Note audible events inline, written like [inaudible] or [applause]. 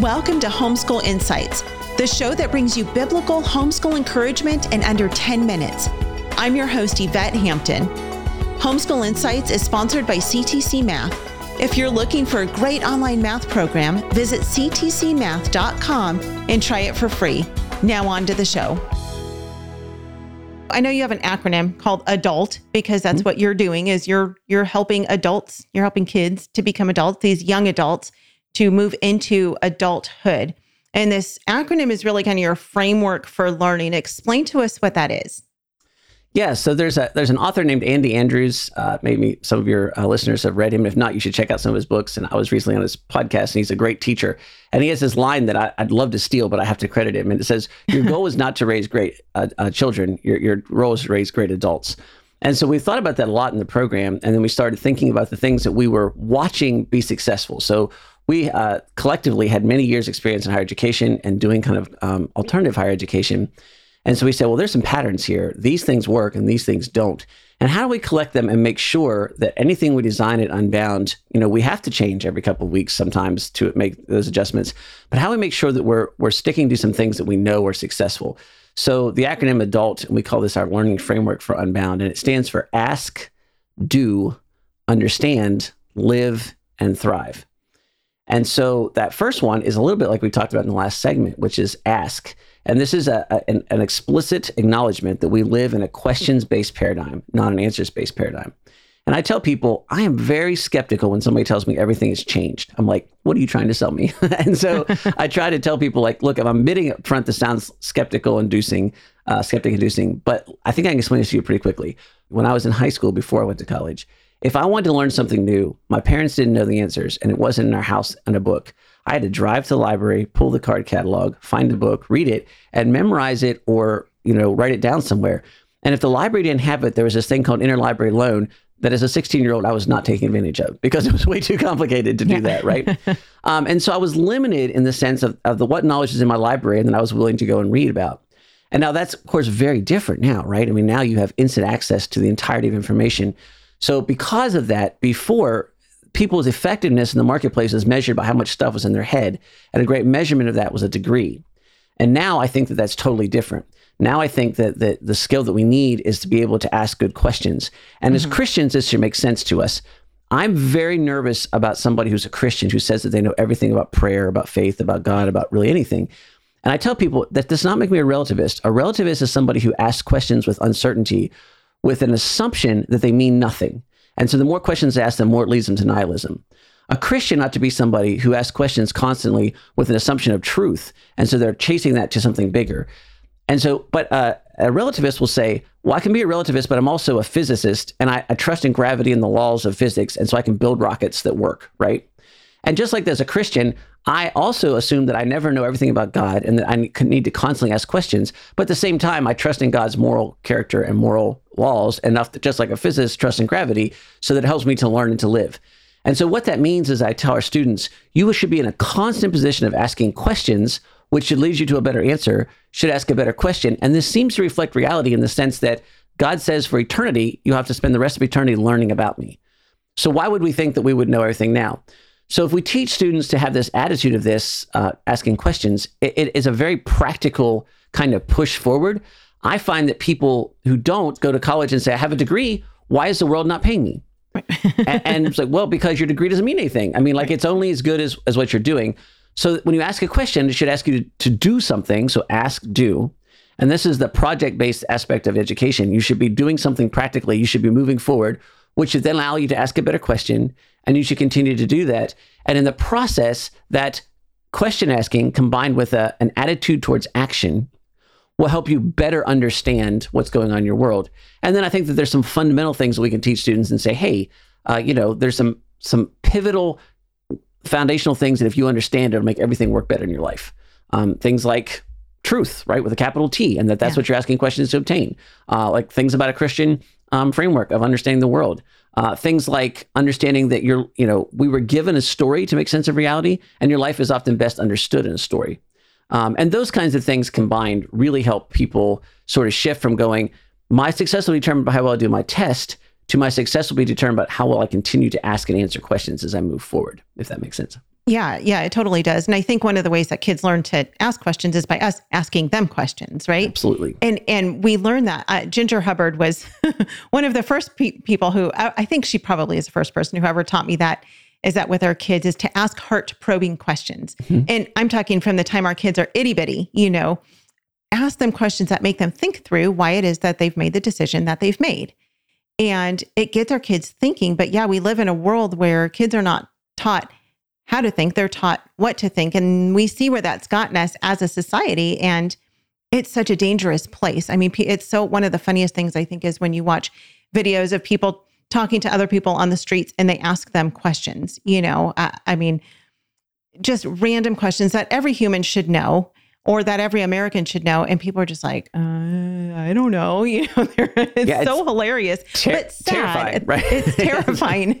Welcome to Homeschool Insights, the show that brings you biblical homeschool encouragement in under 10 minutes. I'm your host, Yvette Hampton. Homeschool Insights is sponsored by CTC Math. If you're looking for a great online math program, visit ctcmath.com and try it for free. Now, on to the show. I know you have an acronym called ADULT because that's mm-hmm. what you're doing is you're you're helping adults, you're helping kids to become adults, these young adults to move into adulthood. And this acronym is really kind of your framework for learning. Explain to us what that is. Yeah, so there's a there's an author named Andy Andrews. Uh, maybe some of your uh, listeners have read him. If not, you should check out some of his books. And I was recently on his podcast, and he's a great teacher. And he has this line that I, would love to steal, but I have to credit him. And it says, "Your [laughs] goal is not to raise great uh, uh, children. Your your role is to raise great adults." And so we thought about that a lot in the program, and then we started thinking about the things that we were watching be successful. So we uh, collectively had many years experience in higher education and doing kind of um, alternative higher education. And so we said, well, there's some patterns here. These things work and these things don't. And how do we collect them and make sure that anything we design at Unbound, you know, we have to change every couple of weeks sometimes to make those adjustments. But how do we make sure that we're we're sticking to some things that we know are successful? So the acronym ADULT, and we call this our learning framework for Unbound, and it stands for ask, do, understand, live, and thrive. And so that first one is a little bit like we talked about in the last segment, which is ask. And this is a, a an, an, explicit acknowledgement that we live in a questions based paradigm, not an answers based paradigm. And I tell people, I am very skeptical when somebody tells me everything has changed. I'm like, what are you trying to sell me? [laughs] and so [laughs] I try to tell people, like, look, if I'm admitting up front, this sounds skeptical inducing, uh, skeptic inducing, but I think I can explain this to you pretty quickly. When I was in high school before I went to college, if I wanted to learn something new, my parents didn't know the answers and it wasn't in our house in a book. I had to drive to the library, pull the card catalog, find the book, read it, and memorize it or, you know, write it down somewhere. And if the library didn't have it, there was this thing called interlibrary loan that as a 16 year old I was not taking advantage of because it was way too complicated to do yeah. that, right? [laughs] um, and so I was limited in the sense of, of the what knowledge is in my library and that I was willing to go and read about. And now that's of course very different now, right? I mean, now you have instant access to the entirety of information. So, because of that, before people's effectiveness in the marketplace is measured by how much stuff was in their head, and a great measurement of that was a degree. And now I think that that's totally different. Now I think that the, the skill that we need is to be able to ask good questions. And mm-hmm. as Christians, this should make sense to us. I'm very nervous about somebody who's a Christian who says that they know everything about prayer, about faith, about God, about really anything. And I tell people that does not make me a relativist. A relativist is somebody who asks questions with uncertainty with an assumption that they mean nothing. And so the more questions asked, the more it leads them to nihilism. A Christian ought to be somebody who asks questions constantly with an assumption of truth. And so they're chasing that to something bigger. And so, but uh, a relativist will say, well, I can be a relativist, but I'm also a physicist and I, I trust in gravity and the laws of physics. And so I can build rockets that work, right? And just like there's a Christian, I also assume that I never know everything about God and that I need to constantly ask questions. But at the same time, I trust in God's moral character and moral laws enough that just like a physicist trusts in gravity, so that it helps me to learn and to live. And so what that means is I tell our students, you should be in a constant position of asking questions, which should lead you to a better answer, should ask a better question. And this seems to reflect reality in the sense that God says for eternity, you have to spend the rest of eternity learning about me. So why would we think that we would know everything now? So if we teach students to have this attitude of this, uh, asking questions, it, it is a very practical kind of push forward. I find that people who don't go to college and say, I have a degree, why is the world not paying me? and, and, it's like, well, because your degree doesn't mean anything. I mean, like it's only as good as, as what you're doing. So when you ask a question, it should ask you to, to do something. So ask, do. And this is the project based aspect of education. You should be doing something practically. You should be moving forward, which should then allow you to ask a better question and you should continue to do that. And in the process, that question asking combined with a, an attitude towards action will help you better understand what's going on in your world. And then I think that there's some fundamental things that we can teach students and say, hey, uh, you know, there's some some pivotal foundational things that if you understand, it'll make everything work better in your life. Um, things like truth, right, with a capital T, and that that's yeah. what you're asking questions to obtain. Uh, like things about a Christian um, framework of understanding the world. Uh, things like understanding that you're, you know, we were given a story to make sense of reality, and your life is often best understood in a story. Um, and those kinds of things combined really help people sort of shift from going, my success will be determined by how well I do my test, to my success will be determined by how well I continue to ask and answer questions as I move forward, if that makes sense. Yeah, yeah, it totally does. And I think one of the ways that kids learn to ask questions is by us asking them questions, right? Absolutely. And and we learned that uh, Ginger Hubbard was [laughs] one of the first pe- people who I, I think she probably is the first person who ever taught me that is that with our kids is to ask heart probing questions. Mm-hmm. And I'm talking from the time our kids are itty bitty, you know, ask them questions that make them think through why it is that they've made the decision that they've made. And it gets our kids thinking. But yeah, we live in a world where kids are not taught how to think, they're taught what to think. And we see where that's gotten us as a society. And it's such a dangerous place. I mean, it's so one of the funniest things I think is when you watch videos of people talking to other people on the streets and they ask them questions, you know, uh, I mean, just random questions that every human should know or that every American should know. And people are just like, uh, I don't know. [laughs] You know, it's, yeah, it's so hilarious, ter- but sad. Terrifying, right? It's [laughs] terrifying.